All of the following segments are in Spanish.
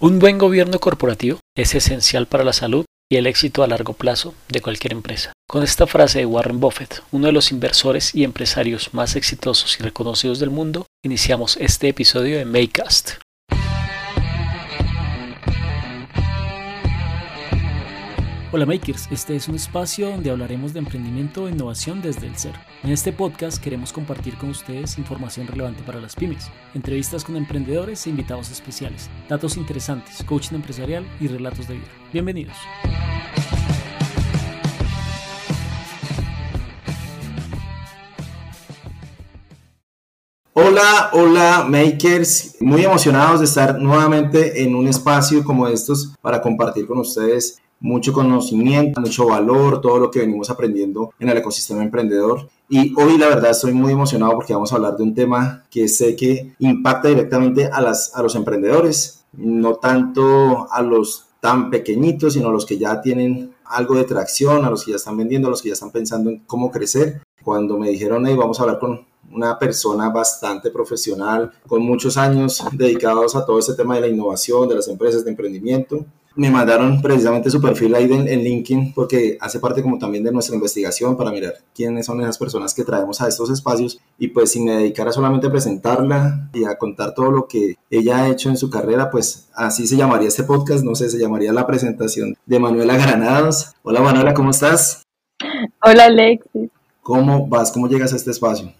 Un buen gobierno corporativo es esencial para la salud y el éxito a largo plazo de cualquier empresa. Con esta frase de Warren Buffett, uno de los inversores y empresarios más exitosos y reconocidos del mundo, iniciamos este episodio de Maycast. Hola Makers, este es un espacio donde hablaremos de emprendimiento e innovación desde el cero. En este podcast queremos compartir con ustedes información relevante para las pymes, entrevistas con emprendedores e invitados especiales, datos interesantes, coaching empresarial y relatos de vida. Bienvenidos. Hola, hola makers, muy emocionados de estar nuevamente en un espacio como estos para compartir con ustedes mucho conocimiento, mucho valor, todo lo que venimos aprendiendo en el ecosistema emprendedor. Y hoy la verdad estoy muy emocionado porque vamos a hablar de un tema que sé que impacta directamente a, las, a los emprendedores, no tanto a los tan pequeñitos, sino a los que ya tienen algo de tracción, a los que ya están vendiendo, a los que ya están pensando en cómo crecer. Cuando me dijeron, hey, vamos a hablar con una persona bastante profesional, con muchos años dedicados a todo este tema de la innovación, de las empresas, de emprendimiento, me mandaron precisamente su perfil ahí en, LinkedIn porque hace parte como también de nuestra investigación para mirar quiénes son esas personas que traemos a estos espacios y pues si me dedicara solamente a presentarla y a contar todo lo que ella ha hecho en su carrera, pues así se llamaría este podcast, no sé, se llamaría la presentación de Manuela Granados. Hola Manuela, ¿cómo estás? Hola Alexis. ¿Cómo vas? ¿Cómo llegas a este espacio?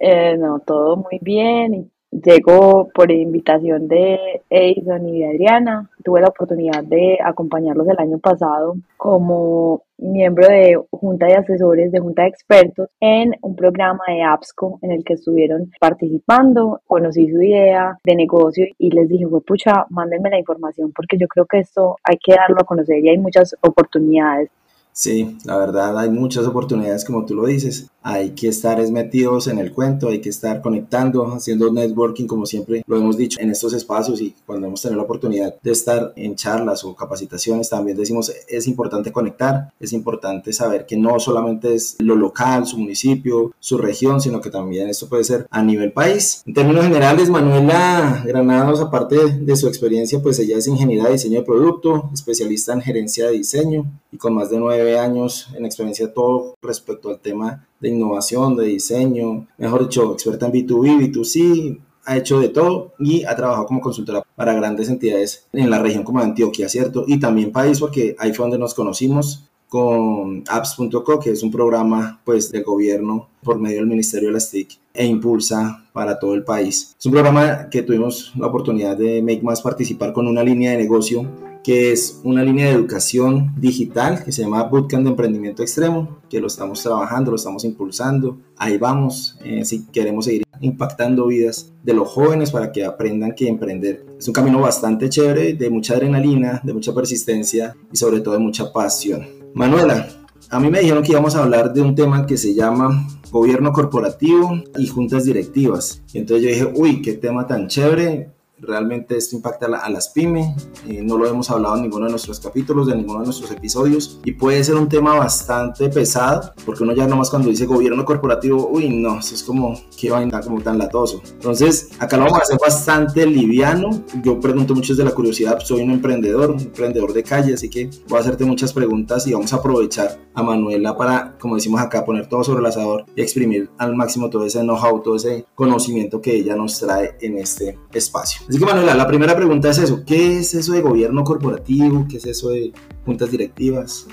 Eh, no, todo muy bien. Llego por invitación de Edison y de Adriana. Tuve la oportunidad de acompañarlos el año pasado como miembro de junta de asesores, de junta de expertos, en un programa de APSCO en el que estuvieron participando. Conocí su idea de negocio y les dije, pucha, mándenme la información porque yo creo que esto hay que darlo a conocer y hay muchas oportunidades. Sí, la verdad hay muchas oportunidades como tú lo dices. Hay que estar metidos en el cuento, hay que estar conectando, haciendo networking como siempre lo hemos dicho en estos espacios y cuando hemos tenido la oportunidad de estar en charlas o capacitaciones también decimos es importante conectar, es importante saber que no solamente es lo local, su municipio, su región, sino que también esto puede ser a nivel país. En términos generales, Manuela Granados, aparte de su experiencia, pues ella es ingeniera de diseño de producto, especialista en gerencia de diseño y con más de nueve años en experiencia todo respecto al tema de innovación, de diseño, mejor dicho, experta en B2B, B2C, ha hecho de todo y ha trabajado como consultora para grandes entidades en la región como Antioquia, ¿cierto? Y también país porque ahí fue donde nos conocimos con apps.co, que es un programa pues del gobierno por medio del Ministerio de las TIC e impulsa para todo el país. Es un programa que tuvimos la oportunidad de Make Más participar con una línea de negocio que es una línea de educación digital que se llama Bootcamp de Emprendimiento Extremo, que lo estamos trabajando, lo estamos impulsando. Ahí vamos, eh, si queremos seguir impactando vidas de los jóvenes para que aprendan que emprender es un camino bastante chévere, de mucha adrenalina, de mucha persistencia y sobre todo de mucha pasión. Manuela, a mí me dijeron que íbamos a hablar de un tema que se llama gobierno corporativo y juntas directivas. Y entonces yo dije, uy, qué tema tan chévere, Realmente esto impacta a, las pymes, eh, no lo hemos hablado en ninguno de nuestros capítulos, de ninguno de nuestros episodios y puede ser un tema bastante pesado porque uno ya nomás cuando dice gobierno corporativo, uy no, eso es como que vaina como tan latoso. Entonces acá lo vamos a hacer bastante liviano. Yo pregunto mucho de la curiosidad, soy un emprendedor, un emprendedor de calle, así que voy a hacerte muchas preguntas y vamos a aprovechar a Manuela para, como decimos acá, poner todo sobre el asador y exprimir al máximo todo ese know-how, todo ese conocimiento que ella nos trae en este espacio. Así que Manuela, la primera pregunta es eso, ¿qué es eso de gobierno corporativo? ¿Qué es eso de juntas directivas?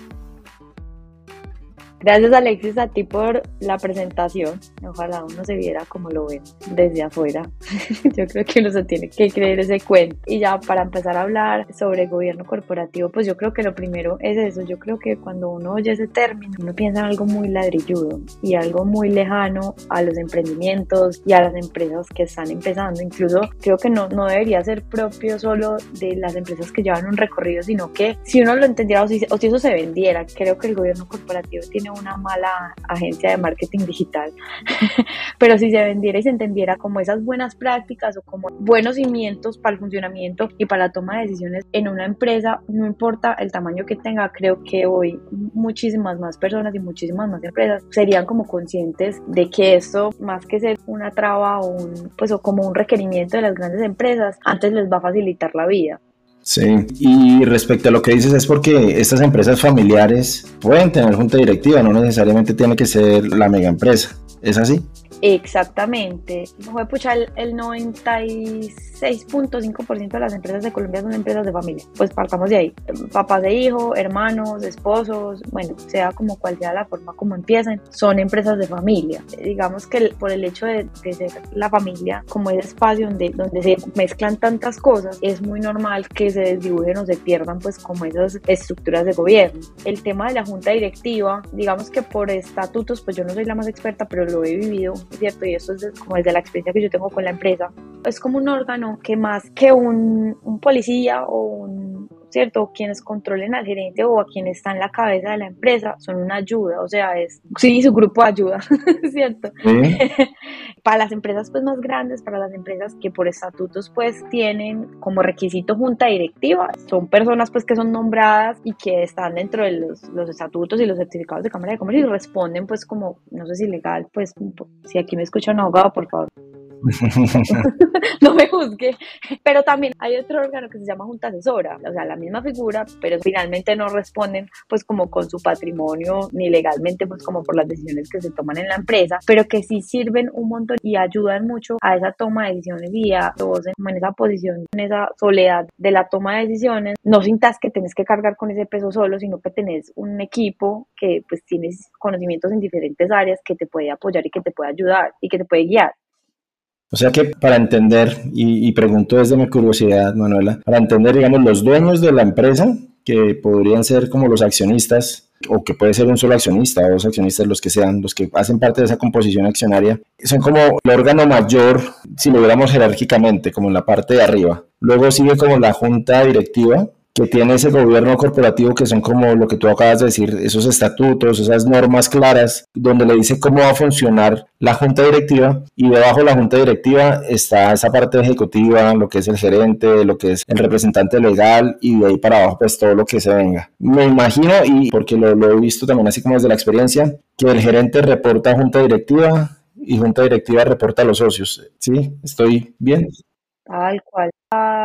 Gracias Alexis a ti por la presentación. Ojalá uno se viera como lo ven desde afuera. Yo creo que uno se tiene que creer ese cuento. Y ya para empezar a hablar sobre gobierno corporativo, pues yo creo que lo primero es eso. Yo creo que cuando uno oye ese término, uno piensa en algo muy ladrilludo y algo muy lejano a los emprendimientos y a las empresas que están empezando. Incluso creo que no, no debería ser propio solo de las empresas que llevan un recorrido, sino que si uno lo entendiera o si, o si eso se vendiera, creo que el gobierno corporativo tiene una mala agencia de marketing digital, pero si se vendiera y se entendiera como esas buenas prácticas o como buenos cimientos para el funcionamiento y para la toma de decisiones en una empresa, no importa el tamaño que tenga, creo que hoy muchísimas más personas y muchísimas más empresas serían como conscientes de que esto, más que ser una traba o un, pues o como un requerimiento de las grandes empresas, antes les va a facilitar la vida. Sí, y respecto a lo que dices es porque estas empresas familiares pueden tener junta directiva, no necesariamente tiene que ser la mega empresa. ¿Es así? Exactamente. Fue pucha, el, el 96.5% de las empresas de Colombia son empresas de familia. Pues partamos de ahí. Papás de hijo, hermanos, esposos, bueno, sea como cual sea la forma como empiezan, son empresas de familia. Digamos que por el hecho de, ser la familia como ese espacio donde, donde se mezclan tantas cosas, es muy normal que se desdibujen o se pierdan pues como esas estructuras de gobierno. El tema de la junta directiva, digamos que por estatutos, pues yo no soy la más experta, pero lo he vivido ¿cierto? Y esto es como desde la experiencia que yo tengo con la empresa. Es como un órgano que más que un, un policía o un, ¿cierto? Quienes controlen al gerente o a quien está en la cabeza de la empresa son una ayuda, o sea, es, sí, su grupo de ayuda, ¿cierto? para las empresas pues más grandes, para las empresas que por estatutos pues tienen como requisito junta directiva, son personas pues que son nombradas y que están dentro de los, los estatutos y los certificados de Cámara de Comercio y responden pues como, no sé si legal, pues si aquí me escucha un abogado, por favor. no me juzgue. Pero también hay otro órgano que se llama Junta Asesora, o sea, la misma figura, pero finalmente no responden pues como con su patrimonio ni legalmente pues como por las decisiones que se toman en la empresa, pero que sí sirven un montón y ayudan mucho a esa toma de decisiones y a vos en esa posición, en esa soledad de la toma de decisiones, no sintas que tenés que cargar con ese peso solo, sino que tenés un equipo que pues tienes conocimientos en diferentes áreas que te puede apoyar y que te puede ayudar y que te puede guiar. O sea que para entender, y, pregunto desde mi curiosidad, Manuela, para entender, digamos, los dueños de la empresa, que podrían ser como los accionistas, o que puede ser un solo accionista o dos accionistas, los que sean, los que hacen parte de esa composición accionaria, son como el órgano mayor, si lo viéramos jerárquicamente, como en la parte de arriba. Luego sigue como la junta directiva, que tiene ese gobierno corporativo que son como lo que tú acabas de decir, esos estatutos, esas normas claras, donde le dice cómo va a funcionar la junta directiva y debajo de la junta directiva está esa parte ejecutiva, lo que es el gerente, lo que es el representante legal y de ahí para abajo pues todo lo que se venga. Me imagino, y porque lo, lo he visto también así como desde la experiencia, que el gerente reporta a junta directiva y junta directiva reporta a los socios. ¿Sí? ¿Estoy bien? Tal cual.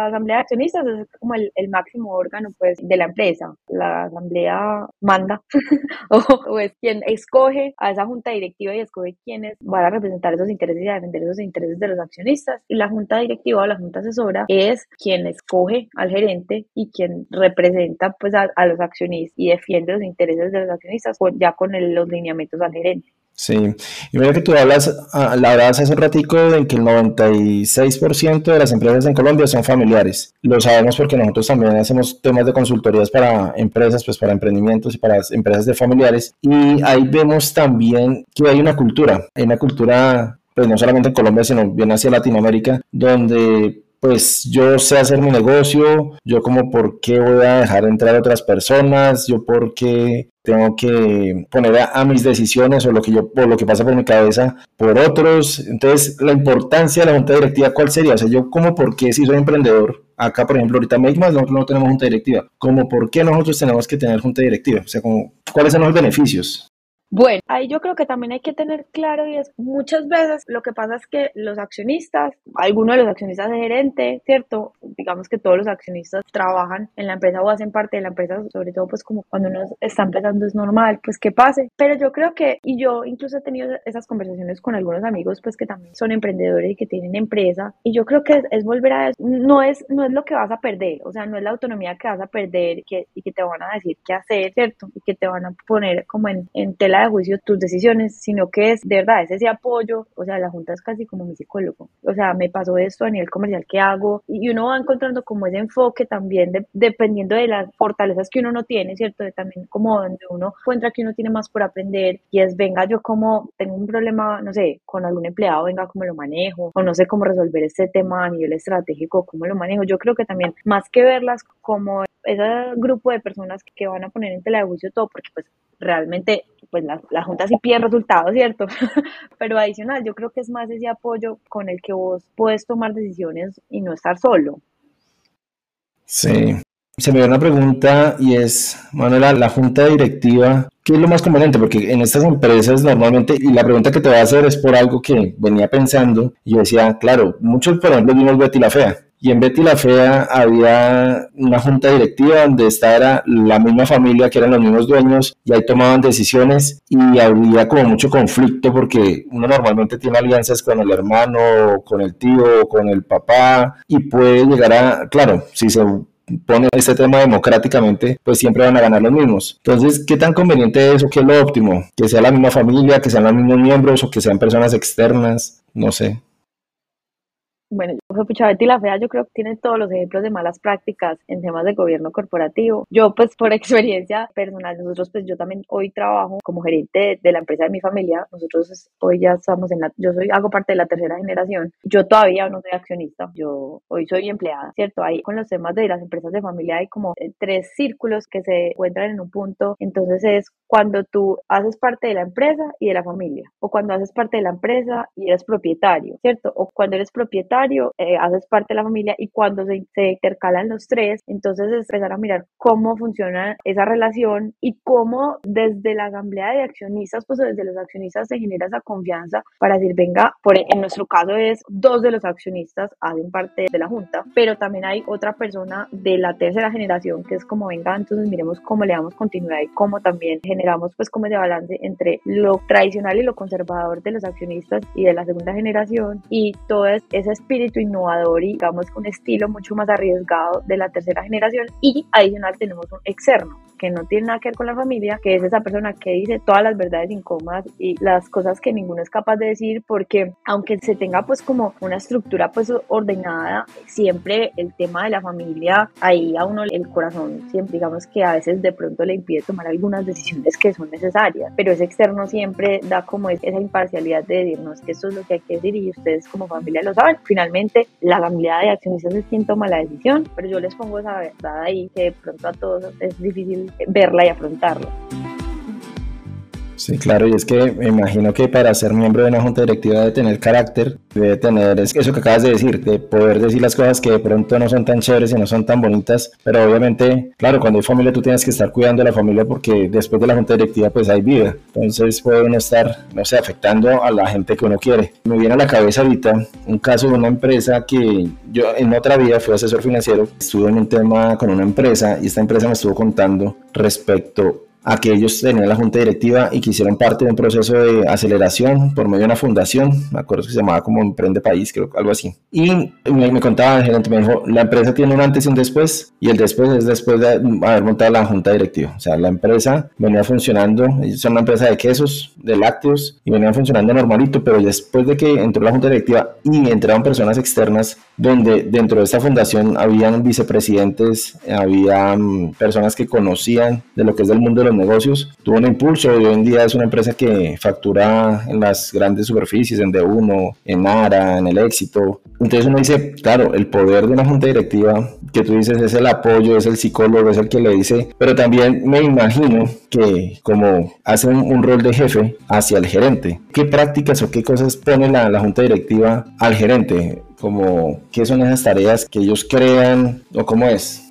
Asamblea de accionistas es como el, máximo órgano pues de la empresa. La asamblea manda o, es quien escoge a esa junta directiva y escoge quienes van a representar esos intereses y a defender esos intereses de los accionistas. Y la junta directiva o la junta asesora es quien escoge al gerente y quien representa pues a, los accionistas y defiende los intereses de los accionistas ya con los lineamientos al gerente. Sí, y mira que tú hablas, ah, la verdad hace un ratico de que el 96% de las empresas en Colombia son familiares. Lo sabemos porque nosotros también hacemos temas de consultorías para empresas, pues para emprendimientos y para empresas de familiares. Y ahí vemos también que hay una cultura, hay una cultura, pues no solamente en Colombia, sino bien hacia Latinoamérica, donde pues yo sé hacer mi negocio, yo como por qué voy a dejar entrar a otras personas, yo por qué tengo que poner a, mis decisiones o lo que yo por lo que pasa por mi cabeza por otros. Entonces, la importancia de la junta directiva, ¿cuál sería? O sea, yo como por qué si soy emprendedor, acá por ejemplo ahorita más nosotros no tenemos junta directiva, como por qué nosotros tenemos que tener junta directiva, o sea, como cuáles son los beneficios. Bueno, ahí yo creo que también hay que tener claro y es muchas veces lo que pasa es que los accionistas, algunos de los accionistas de gerente, ¿cierto? Digamos que todos los accionistas trabajan en la empresa o hacen parte de la empresa, sobre todo pues como cuando uno está empezando es normal, pues que pase. Pero yo creo que, y yo incluso he tenido esas conversaciones con algunos amigos pues que también son emprendedores y que tienen empresa, y yo creo que es, volver a eso, no es, no es lo que vas a perder, o sea, no es la autonomía que vas a perder que, y que te van a decir qué hacer, ¿cierto? Y que te van a poner como en, en tela de juicio tus decisiones, sino que es de verdad, es ese apoyo, o sea, la junta es casi como mi psicólogo, o sea, me pasó esto a nivel comercial, ¿qué hago? Y uno va encontrando como ese enfoque también dependiendo de las fortalezas que uno no tiene, ¿cierto? De también como donde uno encuentra que uno tiene más por aprender y es, venga, yo como tengo un problema, no sé, con algún empleado, venga, cómo lo manejo, o no sé cómo resolver este tema a nivel estratégico, cómo lo manejo. Yo creo que también, más que verlas como ese grupo de personas que van a poner en tela de juicio todo, porque pues realmente pues la, la, Junta sí pide resultados, ¿cierto? Pero adicional, yo creo que es más ese apoyo con el que vos puedes tomar decisiones y no estar solo. Sí. Se me dio una pregunta y es, Manuela, la junta directiva, ¿qué es lo más conveniente? Porque en estas empresas normalmente, y la pregunta que te voy a hacer es por algo que venía pensando, y yo decía, claro, muchos, por ejemplo, vimos Betty la Fea, y en Betty la Fea había una junta directiva donde estaba la misma familia, que eran los mismos dueños, y ahí tomaban decisiones y había como mucho conflicto porque uno normalmente tiene alianzas con el hermano, con el tío, con el papá, y puede llegar a, claro, si se pone este tema democráticamente, pues siempre van a ganar los mismos. Entonces, ¿qué tan conveniente es o qué es lo óptimo? Que sea la misma familia, que sean los mismos miembros o que sean personas externas, no sé bueno, pucha, Betty la Fea yo creo que tiene todos los ejemplos de malas prácticas en temas de gobierno corporativo. Yo pues por experiencia personal, nosotros pues yo también hoy trabajo como gerente de, la empresa de mi familia. Nosotros hoy ya estamos en la, yo soy, hago parte de la tercera generación. Yo todavía no soy accionista, yo hoy soy empleada, ¿cierto? Ahí con los temas de las empresas de familia hay como eh, tres círculos que se encuentran en un punto. Entonces es cuando tú haces parte de la empresa y de la familia, o cuando haces parte de la empresa y eres propietario, ¿cierto? O cuando eres propietario, eh, haces parte de la familia y cuando se, se, intercalan los tres, entonces es empezar a mirar cómo funciona esa relación y cómo desde la asamblea de accionistas, pues desde los accionistas se genera esa confianza para decir, venga, por, e, en nuestro caso es dos de los accionistas hacen parte de la junta, pero también hay otra persona de la tercera generación que es como, venga, entonces miremos cómo le damos continuidad y cómo también generamos pues como ese balance entre lo tradicional y lo conservador de los accionistas y de la segunda generación y todo ese espíritu innovador y digamos un estilo mucho más arriesgado de la tercera generación y adicional tenemos un externo que no tiene nada que ver con la familia, que es esa persona que dice todas las verdades incómodas y las cosas que ninguno es capaz de decir, porque aunque se tenga pues como una estructura pues ordenada, siempre el tema de la familia, ahí a uno el corazón siempre digamos que a veces de pronto le impide tomar algunas decisiones que son necesarias, pero ese externo siempre da como esa imparcialidad de decirnos que esto es lo que hay que decir y ustedes como familia lo saben. Finalmente, la familia de accionistas es quien toma la decisión, pero yo les pongo esa verdad ahí que de pronto a todos es difícil verla y afrontarla. Sí, claro, y es que me imagino que para ser miembro de una junta directiva debe tener carácter, debe tener es eso que acabas de decir, de poder decir las cosas que de pronto no son tan chéveres y no son tan bonitas, pero obviamente, claro, cuando hay familia tú tienes que estar cuidando a la familia porque después de la junta directiva pues hay vida, entonces puede uno estar, no sé, afectando a la gente que uno quiere. Me viene a la cabeza ahorita un caso de una empresa que yo en otra vida fui asesor financiero, estuve en un tema con una empresa y esta empresa me estuvo contando respecto a que ellos tenían la junta directiva y que hicieron parte de un proceso de aceleración por medio de una fundación, me acuerdo que se llamaba como Emprende País, creo, algo así. Y me, contaba el gerente, me dijo, la empresa tiene un antes y un después, y el después es después de haber montado la junta directiva. O sea, la empresa venía funcionando, son una empresa de quesos, de lácteos, y venía funcionando normalito, pero después de que entró la junta directiva y entraron personas externas, donde dentro de esta fundación habían vicepresidentes, había personas que conocían de lo que es del mundo de negocios, tuvo un impulso y hoy en día es una empresa que factura en las grandes superficies, en D1, en ARA, en el éxito. Entonces uno dice, claro, el poder de una junta directiva, que tú dices es el apoyo, es el psicólogo, es el que le dice, pero también me imagino que como hace un, rol de jefe hacia el gerente, ¿qué prácticas o qué cosas pone la, la junta directiva al gerente? Como, ¿qué son esas tareas que ellos crean o cómo es?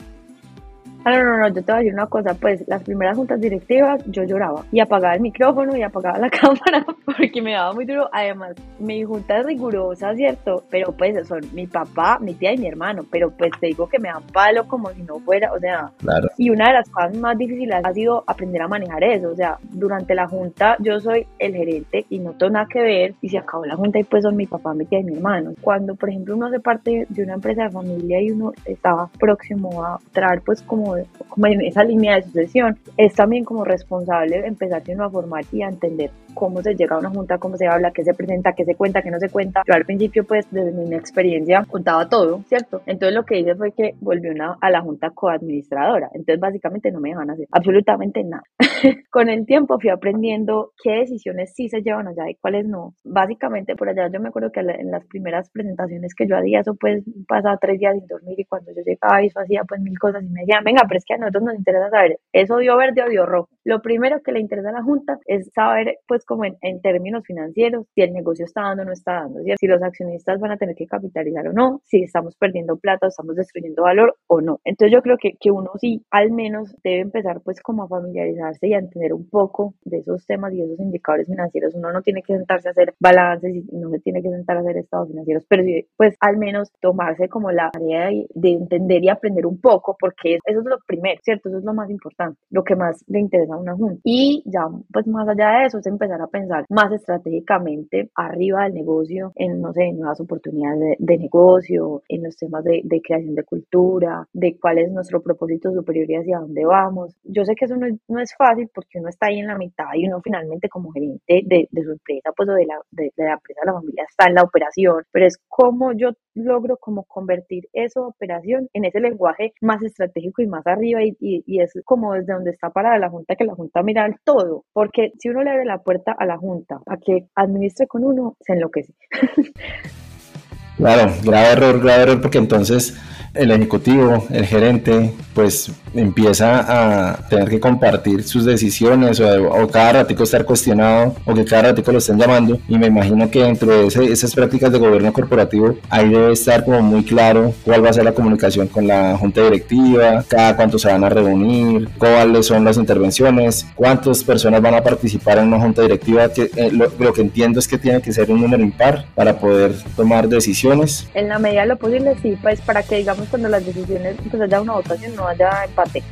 Ah, no, no, no, yo te voy a decir una cosa, pues las primeras juntas directivas yo lloraba y apagaba el micrófono y apagaba la cámara porque me daba muy duro. Además, mi junta es rigurosa, ¿cierto? Pero pues son mi papá, mi tía y mi hermano, pero pues te digo que me dan palo como si no fuera, o sea, claro. y una de las cosas más difíciles ha sido aprender a manejar eso, o sea, durante la junta yo soy el gerente y no tengo nada que ver y se acabó la junta y pues son mi papá, mi tía y mi hermano. Cuando, por ejemplo, uno hace parte de una empresa de familia y uno estaba próximo a traer pues como como, en esa línea de sucesión, es también como responsable empezar a formar y a entender cómo se llega a una junta, cómo se habla, qué se presenta, qué se cuenta, qué no se cuenta. Yo al principio, pues, desde mi experiencia, contaba todo, ¿cierto? Entonces lo que hice fue que volví una, a la junta coadministradora. Entonces, básicamente no me dejan hacer absolutamente nada. Con el tiempo fui aprendiendo qué decisiones sí se llevan allá y cuáles no. Básicamente, por allá yo me acuerdo que en las primeras presentaciones que yo hacía, eso pues pasaba tres días sin dormir y cuando yo llegaba y eso hacía pues mil cosas y me decían, venga, pero es que a nosotros nos interesa saber, ¿es odio verde o odio rojo? Lo primero que le interesa a la Junta es saber, pues, como en, en, términos financieros, si el negocio está dando o no está dando, si los accionistas van a tener que capitalizar o no, si estamos perdiendo plata o estamos destruyendo valor o no. Entonces yo creo que, que uno sí al menos debe empezar pues como a familiarizarse y a entender un poco de esos temas y esos indicadores financieros. Uno no tiene que sentarse a hacer balances y no se tiene que sentar a hacer estados financieros, pero sí, pues al menos tomarse como la tarea de, de entender y aprender un poco, porque eso es lo primero, ¿cierto? Eso es lo más importante, lo que más le interesa a una junta. Y ya, pues más allá de eso, es empezar a pensar más estratégicamente arriba del negocio, en, no sé, nuevas oportunidades de, negocio, en los temas de, de, creación de cultura, de cuál es nuestro propósito superior y hacia dónde vamos. Yo sé que eso no es, no es fácil porque uno está ahí en la mitad y uno finalmente como gerente de, de su empresa, pues o de la, de, la empresa de la familia está en la operación, pero es como yo logro como convertir esa operación en ese lenguaje más estratégico y más arriba y, y, es como desde donde está parada la Junta, que la Junta mira el todo, porque si uno le abre la puerta a la Junta a que administre con uno, se enloquece. Claro, grave error, grave error, porque entonces el ejecutivo, el gerente, pues empieza a tener que compartir sus decisiones o, cada ratico estar cuestionado o que cada ratico lo estén llamando y me imagino que dentro de esas prácticas de gobierno corporativo ahí debe estar como muy claro cuál va a ser la comunicación con la junta directiva, cada cuánto se van a reunir, cuáles son las intervenciones, cuántas personas van a participar en una junta directiva, que eh, lo, que entiendo es que tiene que ser un número impar para poder tomar decisiones. En la medida de lo posible sí, pues para que digamos cuando las decisiones pues haya una votación no haya empate.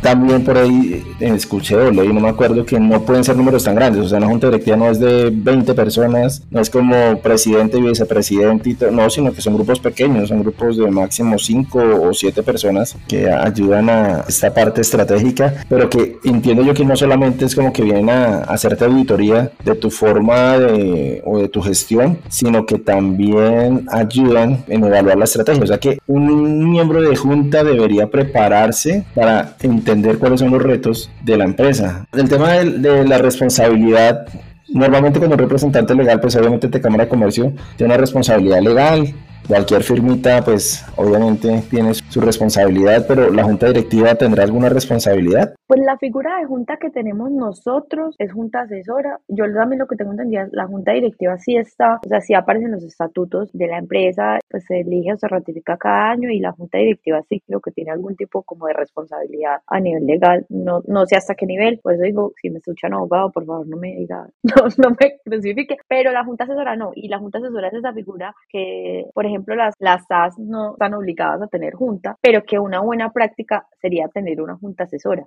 También por ahí eh, escuché o leí, no me acuerdo, que no pueden ser números tan grandes. O sea, una junta directiva no es de 20 personas, no es como presidente y vicepresidente y no, sino que son grupos pequeños, son grupos de máximo 5 o 7 personas que ayudan a esta parte estratégica, pero que entiendo yo que no solamente es como que vienen a, hacerte auditoría de tu forma de, o de tu gestión, sino que también ayudan en evaluar la estrategia. O sea, que un miembro de junta debería prepararse para entender entender cuáles son los retos de la empresa. El tema de, la responsabilidad normalmente un representante legal, pues obviamente de Cámara de Comercio tiene una responsabilidad legal, Cualquier firmita, pues obviamente tiene su responsabilidad, pero la junta directiva tendrá alguna responsabilidad. Pues la figura de junta que tenemos nosotros es junta asesora. Yo también lo que tengo entendido, la junta directiva sí está, o sea, sí aparecen los estatutos de la empresa, pues se elige o se ratifica cada año y la junta directiva sí creo que tiene algún tipo como de responsabilidad a nivel legal. No, no sé hasta qué nivel, por eso digo, si me escuchan abogado, por favor no me diga, no, no me crucifique, pero la junta asesora no, y la junta asesora es esa figura que, por ejemplo, las, las SAS no están obligadas a tener junta, pero que una buena práctica sería tener una junta asesora.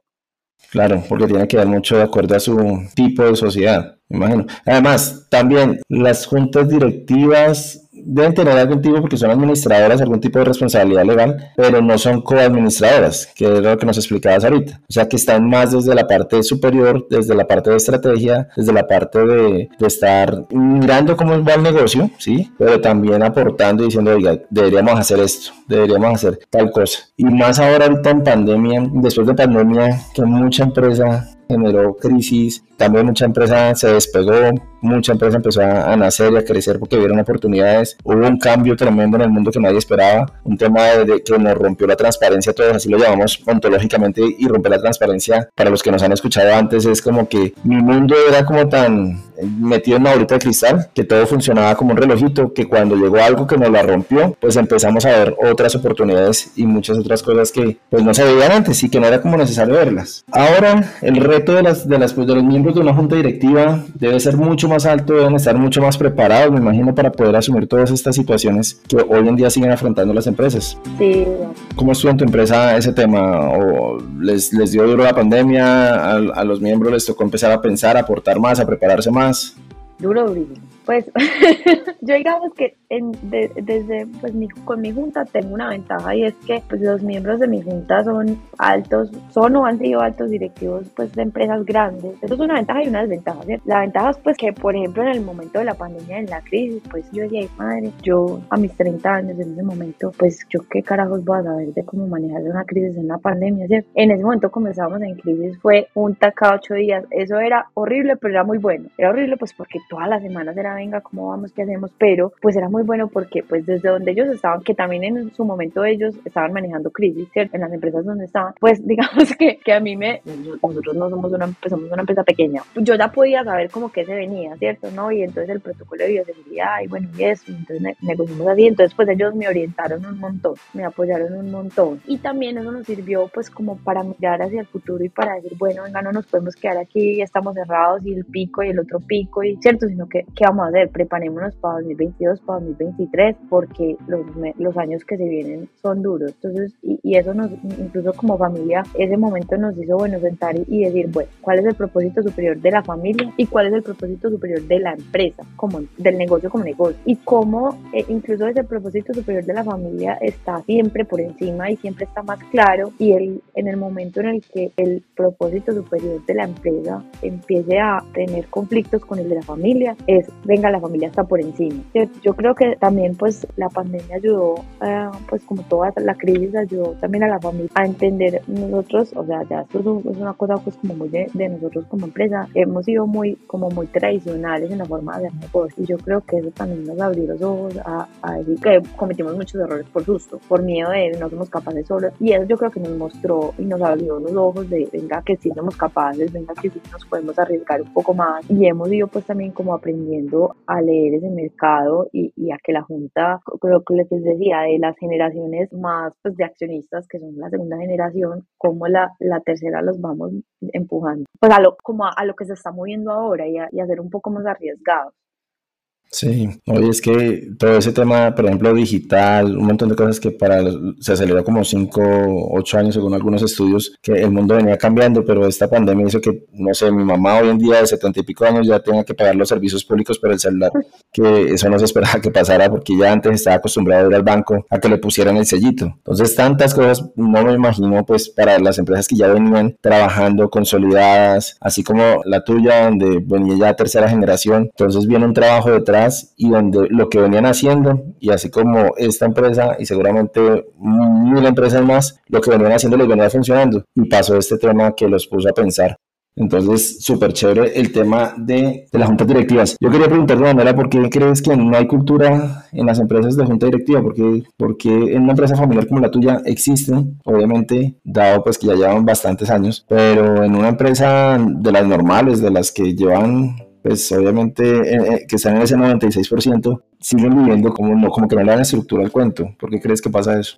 Claro, porque tiene que ver mucho de acuerdo a su tipo de sociedad, imagino. Además, también las juntas directivas deben tener algún tipo, porque son administradoras, algún tipo de responsabilidad legal, pero no son coadministradoras, que es lo que nos explicabas ahorita. O sea, que están más desde la parte superior, desde la parte de estrategia, desde la parte de, de estar mirando cómo va el negocio, ¿sí? Pero también aportando y diciendo, oiga, deberíamos hacer esto, deberíamos hacer tal cosa. Y más ahora ahorita en pandemia, después de pandemia, que mucha empresa generó crisis, también mucha empresa se despegó, mucha empresa empezó a, nacer y a crecer porque vieron oportunidades. Hubo un cambio tremendo en el mundo que nadie esperaba, un tema de, que nos rompió la transparencia, todos así lo llamamos ontológicamente, y romper la transparencia, para los que nos han escuchado antes, es como que mi mundo era como tan metido en una bolita de cristal, que todo funcionaba como un relojito, que cuando llegó algo que nos la rompió, pues empezamos a ver otras oportunidades y muchas otras cosas que pues no se veían antes y que no era como necesario verlas. Ahora el reto de, las, de, las, pues, de los miembros de una junta directiva debe ser mucho más alto, deben estar mucho más preparados, me imagino, para poder asumir todas estas situaciones que hoy en día siguen afrontando las empresas. Sí. ¿Cómo estuvo en tu empresa ese tema? ¿O les, les dio duro la pandemia? A, a los miembros les tocó empezar a pensar, a aportar más, a prepararse más? Duro, durísimo. Pues yo digamos que desde pues con mi junta tengo una ventaja y es que pues, los miembros de mi junta son altos, son o han sido altos directivos pues de empresas grandes. Eso es una ventaja y una desventaja. La ventaja es pues que por ejemplo en el momento de la pandemia, en la crisis, pues yo decía, madre, yo a mis 30 años en ese momento, pues yo qué carajos voy a saber de cómo manejar una crisis en la pandemia. En ese momento comenzamos en crisis, fue junta cada ocho días. Eso era horrible, pero era muy bueno. Era horrible pues porque todas las semanas era venga, ¿cómo vamos? ¿Qué hacemos? Pero pues era muy bueno porque pues desde donde ellos estaban, que también en su momento ellos estaban manejando crisis, ¿cierto? En las empresas donde estaban, pues digamos que, que a mí me, nosotros no somos una, pues, somos una empresa pequeña, yo ya podía saber como que se venía, ¿cierto? ¿No? Y entonces el protocolo de bioseguridad y bueno, y eso, entonces negociamos así, entonces pues ellos me orientaron un montón, me apoyaron un montón y también eso nos sirvió pues como para mirar hacia el futuro y para decir, bueno, venga, no nos podemos quedar aquí, ya estamos cerrados y el pico y el otro pico y cierto, sino que ¿qué vamos a hacer? Preparémonos para 2022, para 2023 porque los, los años que se vienen son duros, entonces y, y eso nos, incluso como familia, ese momento nos hizo, bueno, sentar y, decir, bueno, ¿cuál es el propósito superior de la familia y cuál es el propósito superior de la empresa, como del negocio como negocio y cómo eh, incluso ese propósito superior de la familia está siempre por encima y siempre está más claro y el, en el momento en el que el propósito superior de la empresa empiece a tener conflictos con el de la familia, es, venga, la familia está por encima. Yo creo que también pues la pandemia ayudó, eh, pues como toda la crisis ayudó también a la familia a entender nosotros, o sea, ya esto es una cosa pues como muy de, nosotros como empresa, hemos sido muy como muy tradicionales en la forma de hacer negocios y yo creo que eso también nos abrió los ojos a, a decir que cometimos muchos errores por susto, por miedo de no somos capaces solos y eso yo creo que nos mostró y nos abrió los ojos de venga que sí somos capaces, venga que sí nos podemos arriesgar un poco más y hemos ido pues también como aprendiendo a leer ese mercado y, y a que la junta, creo que les decía, de las generaciones más pues de accionistas que son la segunda generación, como la, la tercera los vamos empujando, pues a lo, como a, lo que se está moviendo ahora y a, y a ser un poco más arriesgados. Sí, hoy es que todo ese tema, por ejemplo, digital, un montón de cosas que para se aceleró como 5, 8 años según algunos estudios, que el mundo venía cambiando, pero esta pandemia hizo que, no sé, mi mamá hoy en día de 70 y pico años ya tenga que pagar los servicios públicos por el celular, que eso no se esperaba que pasara porque ya antes estaba acostumbrado a ir al banco a que le pusieran el sellito. Entonces, tantas cosas, no me imagino, pues, para las empresas que ya venían trabajando consolidadas, así como la tuya, donde venía ya tercera generación, entonces viene un trabajo detrás y donde lo que venían haciendo, y así como esta empresa y seguramente mil empresas más, lo que venían haciendo les venía funcionando. Y pasó este tema que los puso a pensar. Entonces, súper chévere el tema de, de, las juntas directivas. Yo quería preguntarte, Manuela, ¿por qué crees que no hay cultura en las empresas de junta directiva? Porque, porque en una empresa familiar como la tuya existe, obviamente, dado pues que ya llevan bastantes años, pero en una empresa de las normales, de las que llevan pues obviamente eh, eh, que están en ese 96%, siguen viviendo como, no, como que no le dan estructura al cuento. ¿Por qué crees que pasa eso?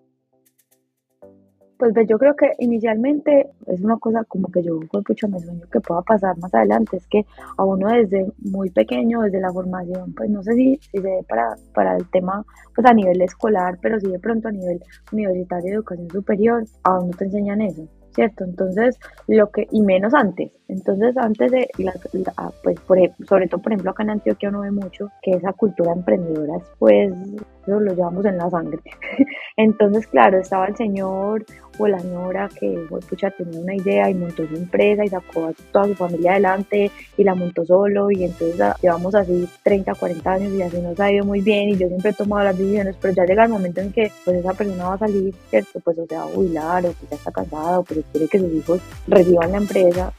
Pues yo creo que inicialmente es una cosa como que yo mucho me sueño que pueda pasar más adelante, es que a uno desde muy pequeño, desde la formación, pues no sé si, si se ve para, para el tema pues a nivel escolar, pero sí de pronto a nivel universitario de educación superior, a uno te enseñan eso. ¿cierto? Entonces, lo que, y menos antes, entonces antes de, pues por, sobre todo por ejemplo acá en Antioquia uno ve mucho que esa cultura emprendedora pues lo llevamos en la sangre. entonces, claro, estaba el señor o la señora que, pucha, tenía una idea y montó su empresa y sacó a toda su familia adelante y la montó solo y entonces llevamos así 30, 40 años y así nos ha ido muy bien y yo siempre he tomado las decisiones, pero ya llega el momento en que pues esa persona va a salir, ¿cierto? Pues o sea, a jubilar o que ya está casado, pero quiere que sus hijos reciban la empresa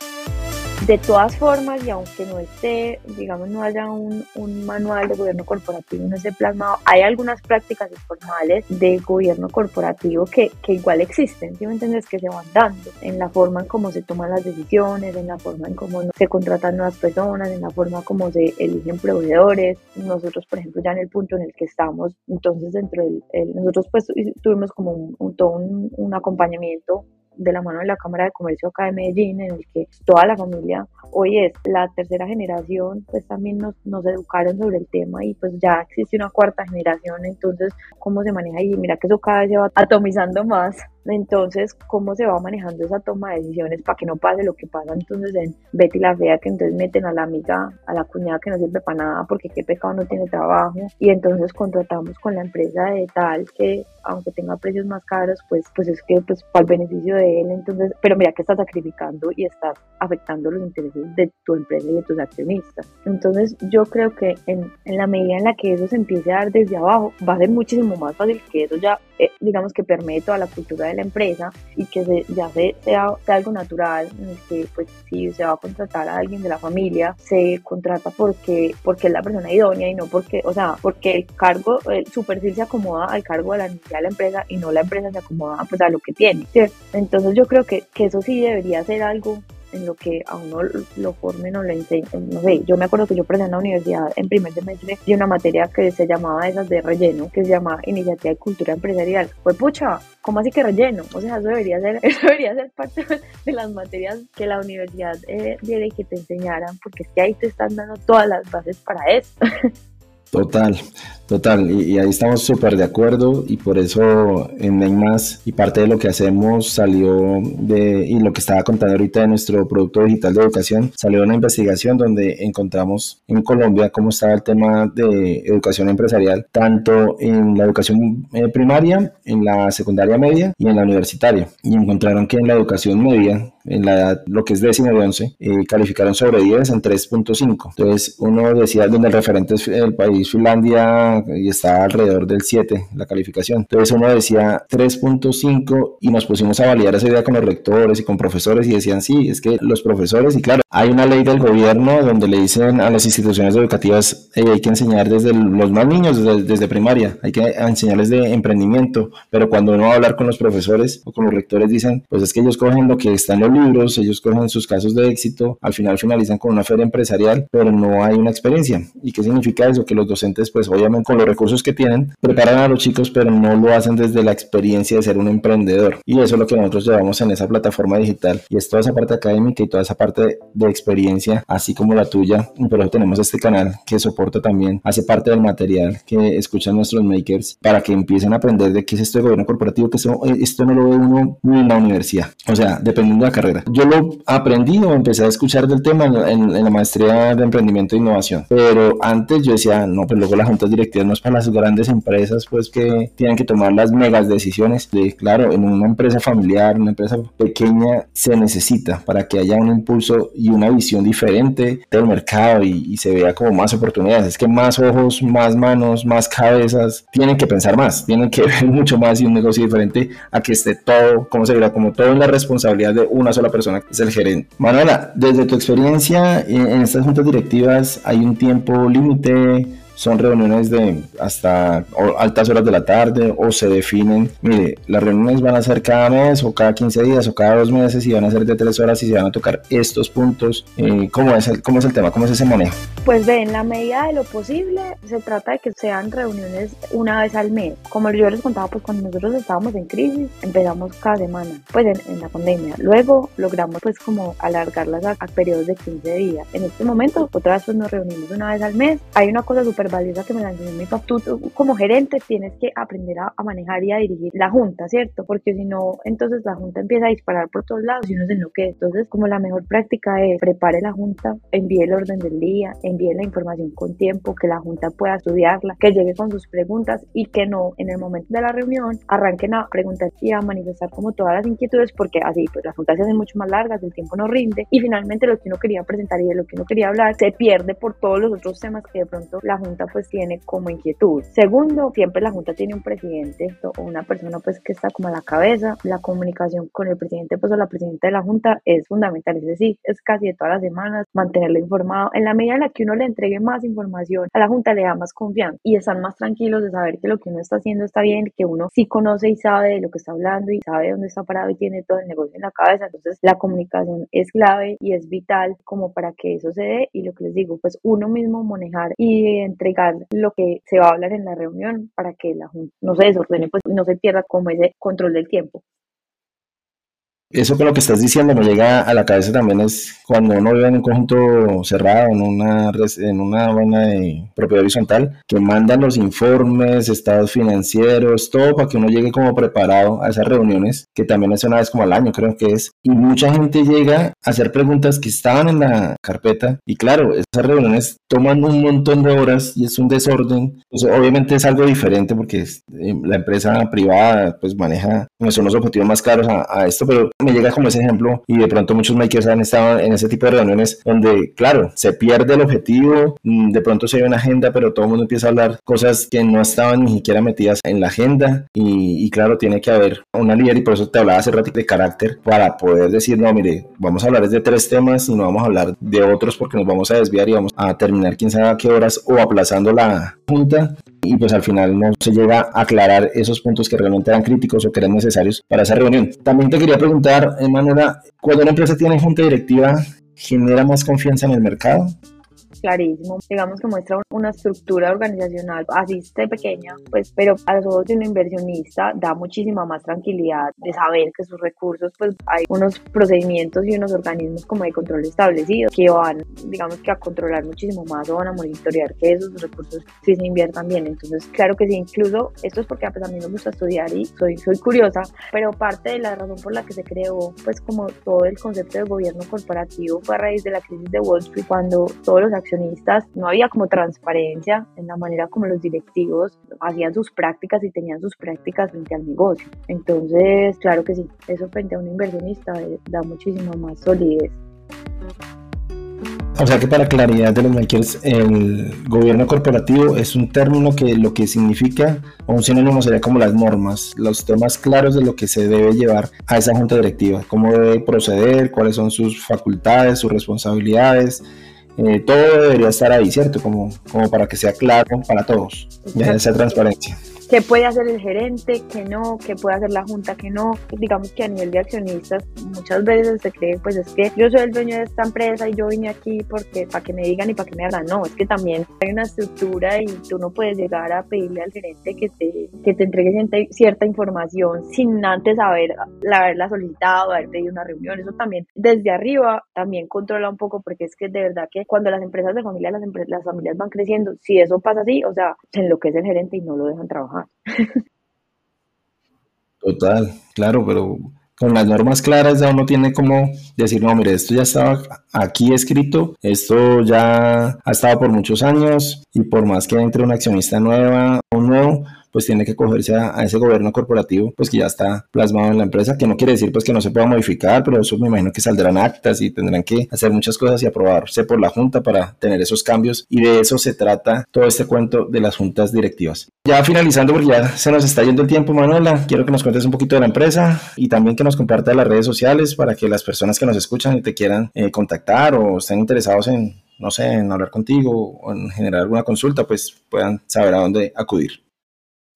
de todas formas, y aunque no esté, digamos, no haya un, manual de gobierno corporativo, no esté plasmado, hay algunas prácticas informales de gobierno corporativo que, que igual existen, ¿sí me entiendes? Que se van dando en la forma en cómo se toman las decisiones, en la forma en cómo se contratan nuevas personas, en la forma como se eligen proveedores. Nosotros, por ejemplo, ya en el punto en el que estamos, entonces dentro del, nosotros pues tuvimos como un, todo un acompañamiento de la mano de la Cámara de Comercio acá de Medellín, en el que toda la familia hoy es la tercera generación, pues también nos, nos educaron sobre el tema y pues ya existe una cuarta generación, entonces cómo se maneja y mira que eso cada vez se va atomizando más. Entonces, ¿cómo se va manejando esa toma de decisiones para que no pase lo que pasa entonces en Betty la Fea, que entonces meten a la amiga, a la cuñada que no sirve para nada porque qué pecado no tiene trabajo y entonces contratamos con la empresa de tal que aunque tenga precios más caros, pues, pues es que pues para el beneficio de él, entonces, pero mira que estás sacrificando y estás afectando los intereses de tu empresa y de tus accionistas. Entonces yo creo que en, en la medida en la que eso se empiece a dar desde abajo, va a ser muchísimo más fácil que eso ya, eh, digamos que permee toda la cultura de la empresa y que se, ya sea, algo natural, en el que pues si se va a contratar a alguien de la familia, se contrata porque, porque es la persona idónea y no porque, o sea, porque el cargo, su perfil se acomoda al cargo de la, de la empresa y no la empresa se acomoda pues a lo que tiene, Entonces yo creo que, que eso sí debería ser algo en lo que a uno lo formen o lo enseñen. No sé, yo me acuerdo que yo presenté en la universidad en primer semestre de una materia que se llamaba esas de relleno, que se llama Iniciativa de Cultura Empresarial. Pues pucha, ¿cómo así que relleno? O sea, eso debería ser, eso debería ser parte de las materias que la universidad eh, y que te enseñaran, porque es que ahí te están dando todas las bases para eso. Total, total, y, ahí estamos súper de acuerdo y por eso en Neymas y parte de lo que hacemos salió de, y lo que estaba contando ahorita de nuestro producto digital de educación, salió una investigación donde encontramos en Colombia cómo estaba el tema de educación empresarial, tanto en la educación eh, primaria, en la secundaria media y en la universitaria. Y encontraron que en la educación media, en la edad, lo que es décimo y once, eh, calificaron sobre 10 en 3.5. Entonces uno decía donde el referente es el país Finlandia y está alrededor del 7 la calificación. Entonces uno decía 3.5 y nos pusimos a validar esa idea con los rectores y con profesores y decían sí, es que los profesores y claro, hay una ley del gobierno donde le dicen a las instituciones educativas hay que enseñar desde los más niños, desde, primaria, hay que enseñarles de emprendimiento, pero cuando uno va a hablar con los profesores o con los rectores dicen, pues es que ellos cogen lo que está en los libros, ellos cogen sus casos de éxito, al final finalizan con una feria empresarial, pero no hay una experiencia. ¿Y qué significa eso? Que los docentes, pues obviamente con los recursos que tienen, preparan a los chicos, pero no lo hacen desde la experiencia de ser un emprendedor. Y eso es lo que nosotros llevamos en esa plataforma digital. Y es toda esa parte académica y toda esa parte de experiencia, así como la tuya. Eso tenemos este canal que soporta también, hace parte del material que escuchan nuestros makers para que empiecen a aprender de qué es esto de gobierno corporativo, que esto, eh, esto no lo ve uno muy en la universidad. O sea, dependiendo de la carrera. Yo lo aprendí o empecé a escuchar del tema en, en la maestría de emprendimiento e innovación. Pero antes yo decía, no, pues luego las juntas directivas no es para las grandes empresas, pues que tienen que tomar las megas decisiones. De, claro, en una empresa familiar, una empresa pequeña, se necesita para que haya un impulso y una visión diferente del mercado y, y se vea como más oportunidades. Es que más ojos, más manos, más cabezas, tienen que pensar más, tienen que ver mucho más y un negocio diferente a que esté todo, como se dirá, como todo en la responsabilidad de una sola persona, que es el gerente. Manuela, desde tu experiencia en estas juntas directivas, ¿hay un tiempo límite? Son reuniones de hasta altas horas de la tarde o se definen, mire, las reuniones van a ser cada mes o cada 15 días o cada dos meses y van a ser de tres horas y se van a tocar estos puntos. Eh, ¿cómo, es el, ¿Cómo es el tema? ¿Cómo es ese manejo? Pues ve, en la medida de lo posible se trata de que sean reuniones una vez al mes. Como yo les contaba, pues cuando nosotros estábamos en crisis, empezamos cada semana, pues en, la pandemia. Luego logramos pues como alargarlas a, a, periodos de 15 días. En este momento, otra vez pues nos reunimos una vez al mes. Hay una cosa súper valiosa que me la enseñó mi papá. Tú, como gerente tienes que aprender a, manejar y a dirigir la junta, ¿cierto? Porque si no, entonces la junta empieza a disparar por todos lados y uno se enloquece. Entonces, como la mejor práctica es prepare la junta, envíe el orden del día, envíe la información con tiempo, que la junta pueda estudiarla, que llegue con sus preguntas y que no en el momento de la reunión arranquen a preguntar y a manifestar como todas las inquietudes porque así pues las juntas se hacen mucho más largas, el tiempo no rinde y finalmente lo que uno quería presentar y de lo que uno quería hablar se pierde por todos los otros temas que de pronto la junta pues tiene como inquietud. Segundo, siempre la Junta tiene un presidente o una persona pues que está como a la cabeza. La comunicación con el presidente pues o la presidenta de la Junta es fundamental, es decir, es casi de todas las semanas mantenerlo informado. En la medida en la que uno le entregue más información a la Junta le da más confianza y están más tranquilos de saber que lo que uno está haciendo está bien, que uno sí conoce y sabe de lo que está hablando y sabe dónde está parado y tiene todo el negocio en la cabeza. Entonces la comunicación es clave y es vital como para que eso se dé y lo que les digo, pues uno mismo manejar y lo que se va a hablar en la reunión para que la Junta no se desordene pues, y no se pierda como ese control del tiempo. Eso que lo que estás diciendo me llega a la cabeza también es cuando uno vive en un conjunto cerrado, en una, en una buena de propiedad horizontal, que mandan los informes, estados financieros, todo para que uno llegue como preparado a esas reuniones, que también es una vez como al año, creo que es. Y mucha gente llega a hacer preguntas que estaban en la carpeta. Y claro, esas reuniones toman un montón de horas y es un desorden. obviamente es algo diferente porque eh, la empresa privada pues maneja, son los objetivos más caros a esto, pero me llega como ese ejemplo y de pronto muchos makers han estado en ese tipo de reuniones donde, claro, se pierde el objetivo, mm, de pronto se ve una agenda, pero todo el mundo empieza a hablar cosas que no estaban ni siquiera metidas en la agenda y, claro, tiene que haber una líder y por eso te hablaba hace rato de carácter para poder decir, no, mire, vamos a hablar de tres temas y no vamos a hablar de otros porque nos vamos a desviar y vamos a terminar quién sabe a qué horas o aplazando la junta y pues al final no se llega a aclarar esos puntos que realmente eran críticos o que eran necesarios para esa reunión. También te quería preguntar, Emanuela, cuando una empresa tiene junta directiva, ¿genera más confianza en el mercado? Clarísimo, digamos que muestra una estructura organizacional así esté pequeña, pues, pero a los ojos de un inversionista da muchísima más tranquilidad de saber que sus recursos, pues hay unos procedimientos y unos organismos como de control establecidos que van, digamos que a controlar muchísimo más o van a monitorear que esos recursos sí se inviertan bien. Entonces, claro que sí, incluso esto es porque a mí me gusta estudiar y soy, soy curiosa, pero parte de la razón por la que se creó, pues como todo el concepto de gobierno corporativo fue a raíz de la crisis de Wall Street, cuando todos los accionistas no había como transparencia en la manera como los directivos hacían sus prácticas y tenían sus prácticas frente al negocio. Entonces, claro que sí, eso frente a un inversionista eh, da muchísimo más solidez. O sea que para claridad de los makers, el gobierno corporativo es un término que lo que significa, o un sinónimo sería como las normas, los temas claros de lo que se debe llevar a esa junta directiva, cómo debe proceder, cuáles son sus facultades, sus responsabilidades, eh, todo debería estar ahí, ¿cierto? Como, como para que sea claro para todos, esa transparencia qué puede hacer el gerente, qué no, qué puede hacer la junta, qué no. Digamos que a nivel de accionistas muchas veces se cree pues es que yo soy el dueño de esta empresa y yo vine aquí porque para que me digan y para que me hagan. No, es que también hay una estructura y tú no puedes llegar a pedirle al gerente que te, que te entregue cierta información sin antes haber, haberla solicitado, haber pedido una reunión. Eso también desde arriba también controla un poco porque es que de verdad que cuando las empresas de familia, las, las familias van creciendo, si eso pasa así, o sea, se enloquece el gerente y no lo dejan trabajar. Total, claro, pero con las normas claras ya uno tiene como decir, no, mire, esto ya estaba aquí escrito, esto ya ha estado por muchos años y por más que entre una accionista nueva o nuevo, pues tiene que cogerse a, ese gobierno corporativo, pues que ya está plasmado en la empresa, que no quiere decir pues que no se pueda modificar, pero eso me imagino que saldrán actas y tendrán que hacer muchas cosas y aprobarse por la Junta para tener esos cambios y de eso se trata todo este cuento de las juntas directivas. Ya finalizando, porque ya se nos está yendo el tiempo, Manuela, quiero que nos cuentes un poquito de la empresa y también que nos compartas las redes sociales para que las personas que nos escuchan y te quieran eh, contactar o estén interesados en, no sé, en hablar contigo o en generar alguna consulta, pues puedan saber a dónde acudir.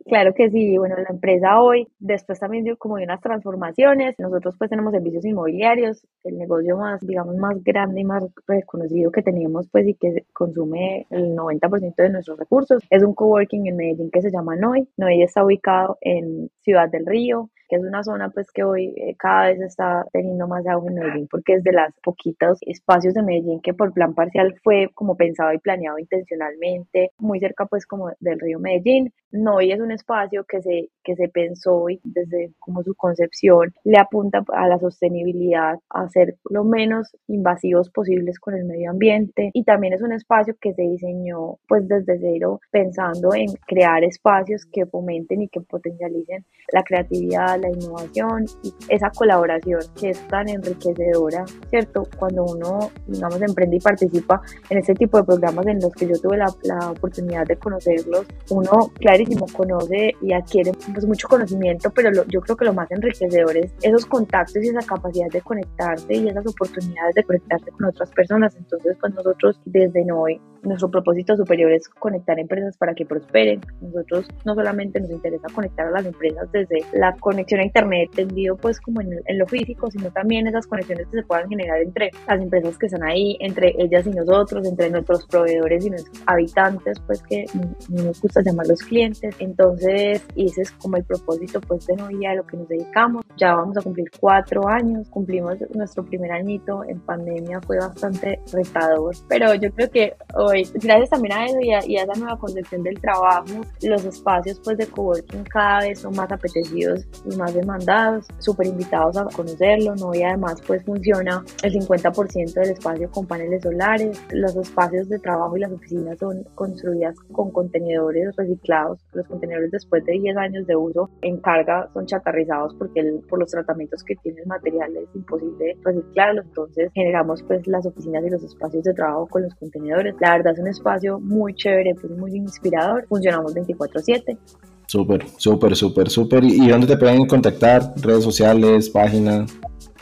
Claro que sí, bueno, la empresa hoy, después también dio como de unas transformaciones, nosotros pues tenemos servicios inmobiliarios, el negocio más, digamos, más grande y más reconocido que tenemos pues y que consume el 90% de nuestros recursos, es un coworking en Medellín que se llama NOI, NOI está ubicado en Ciudad del Río, que es una zona pues que hoy eh, cada vez está teniendo más auge en Medellín porque es de las poquitos espacios de Medellín que por plan parcial fue como pensado y planeado intencionalmente, muy cerca pues como del río Medellín. No, y es un espacio que se, que se pensó y desde como su concepción le apunta a la sostenibilidad, a ser lo menos invasivos posibles con el medio ambiente y también es un espacio que se diseñó pues desde cero pensando en crear espacios que fomenten y que potencialicen la creatividad, la innovación y esa colaboración que es tan enriquecedora, ¿cierto? Cuando uno, digamos, emprende y participa en este tipo de programas en los que yo tuve la, la oportunidad de conocerlos, uno clarísimo conoce y adquiere pues, mucho conocimiento, pero yo creo que lo más enriquecedor es esos contactos y esa capacidad de conectarse y esas oportunidades de conectarse con otras personas. Entonces, pues nosotros desde hoy, nuestro propósito superior es conectar empresas para que prosperen. Nosotros no solamente nos interesa conectar a las empresas desde la conexión a Internet tendido pues como en, lo físico, sino también esas conexiones que se puedan generar entre las empresas que están ahí, entre ellas y nosotros, entre nuestros proveedores y nuestros habitantes, pues que nos gusta llamar los clientes. Entonces, ese es como el propósito pues de Novia, a lo que nos dedicamos. Ya vamos a cumplir cuatro años, cumplimos nuestro primer añito en pandemia, fue bastante retador, pero yo creo que hoy, gracias también a eso y a, y a, esa nueva concepción del trabajo, los espacios pues de coworking cada vez son más apetecidos y más demandados, súper invitados a conocerlo, ¿no? Y además pues funciona el 50% del espacio con paneles solares, los espacios de trabajo y las oficinas son construidas con contenedores reciclados, los contenedores después de 10 años de uso en carga son chatarrizados porque por los tratamientos que tiene el material es imposible reciclarlos, entonces generamos pues las oficinas y los espacios de trabajo con los contenedores. La verdad es un espacio muy chévere, pues muy inspirador, funcionamos 24/7. Súper, súper, súper, súper. ¿Y dónde te pueden contactar? ¿Redes sociales, página?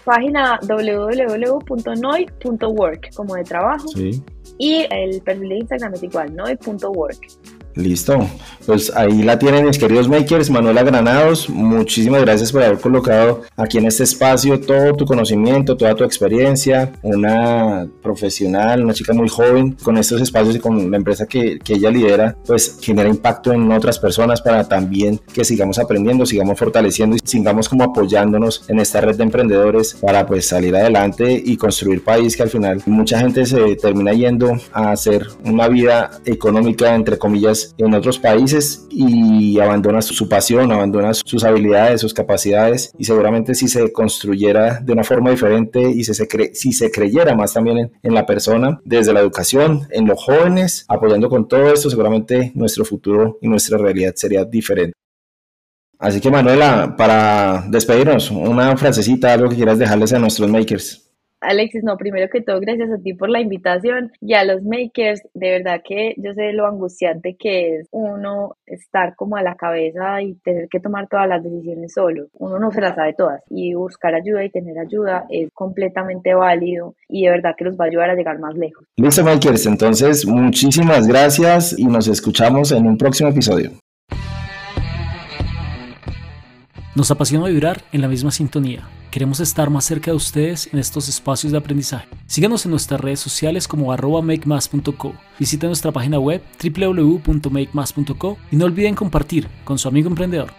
Página www.noi.work, como de trabajo. Sí. Y el perfil de Instagram es igual, noi.work. Listo, pues ahí la tienen mis queridos makers, Manuela Granados, muchísimas gracias por haber colocado aquí en este espacio todo tu conocimiento, toda tu experiencia, una profesional, una chica muy joven, con estos espacios y con la empresa que, que ella lidera, pues genera impacto en otras personas para también que sigamos aprendiendo, sigamos fortaleciendo y sigamos como apoyándonos en esta red de emprendedores para pues salir adelante y construir país que al final mucha gente se termina yendo a hacer una vida económica entre comillas en otros países y abandona su pasión, abandona sus habilidades, sus capacidades y seguramente si se construyera de una forma diferente y si se, si se creyera más también en, la persona, desde la educación, en los jóvenes, apoyando con todo esto, seguramente nuestro futuro y nuestra realidad sería diferente. Así que Manuela, para despedirnos, una frasecita, algo que quieras dejarles a nuestros makers. Alexis, no, primero que todo, gracias a ti por la invitación y a los makers. De verdad que yo sé lo angustiante que es uno estar como a la cabeza y tener que tomar todas las decisiones solo. Uno no se las sabe todas y buscar ayuda y tener ayuda es completamente válido y de verdad que los va a ayudar a llegar más lejos. Listo, makers. Entonces, muchísimas gracias y nos escuchamos en un próximo episodio. Nos apasiona vibrar en la misma sintonía. Queremos estar más cerca de ustedes en estos espacios de aprendizaje. Síganos en nuestras redes sociales como arroba makemas.co. Visiten nuestra página web www.makemas.co y no olviden compartir con su amigo emprendedor.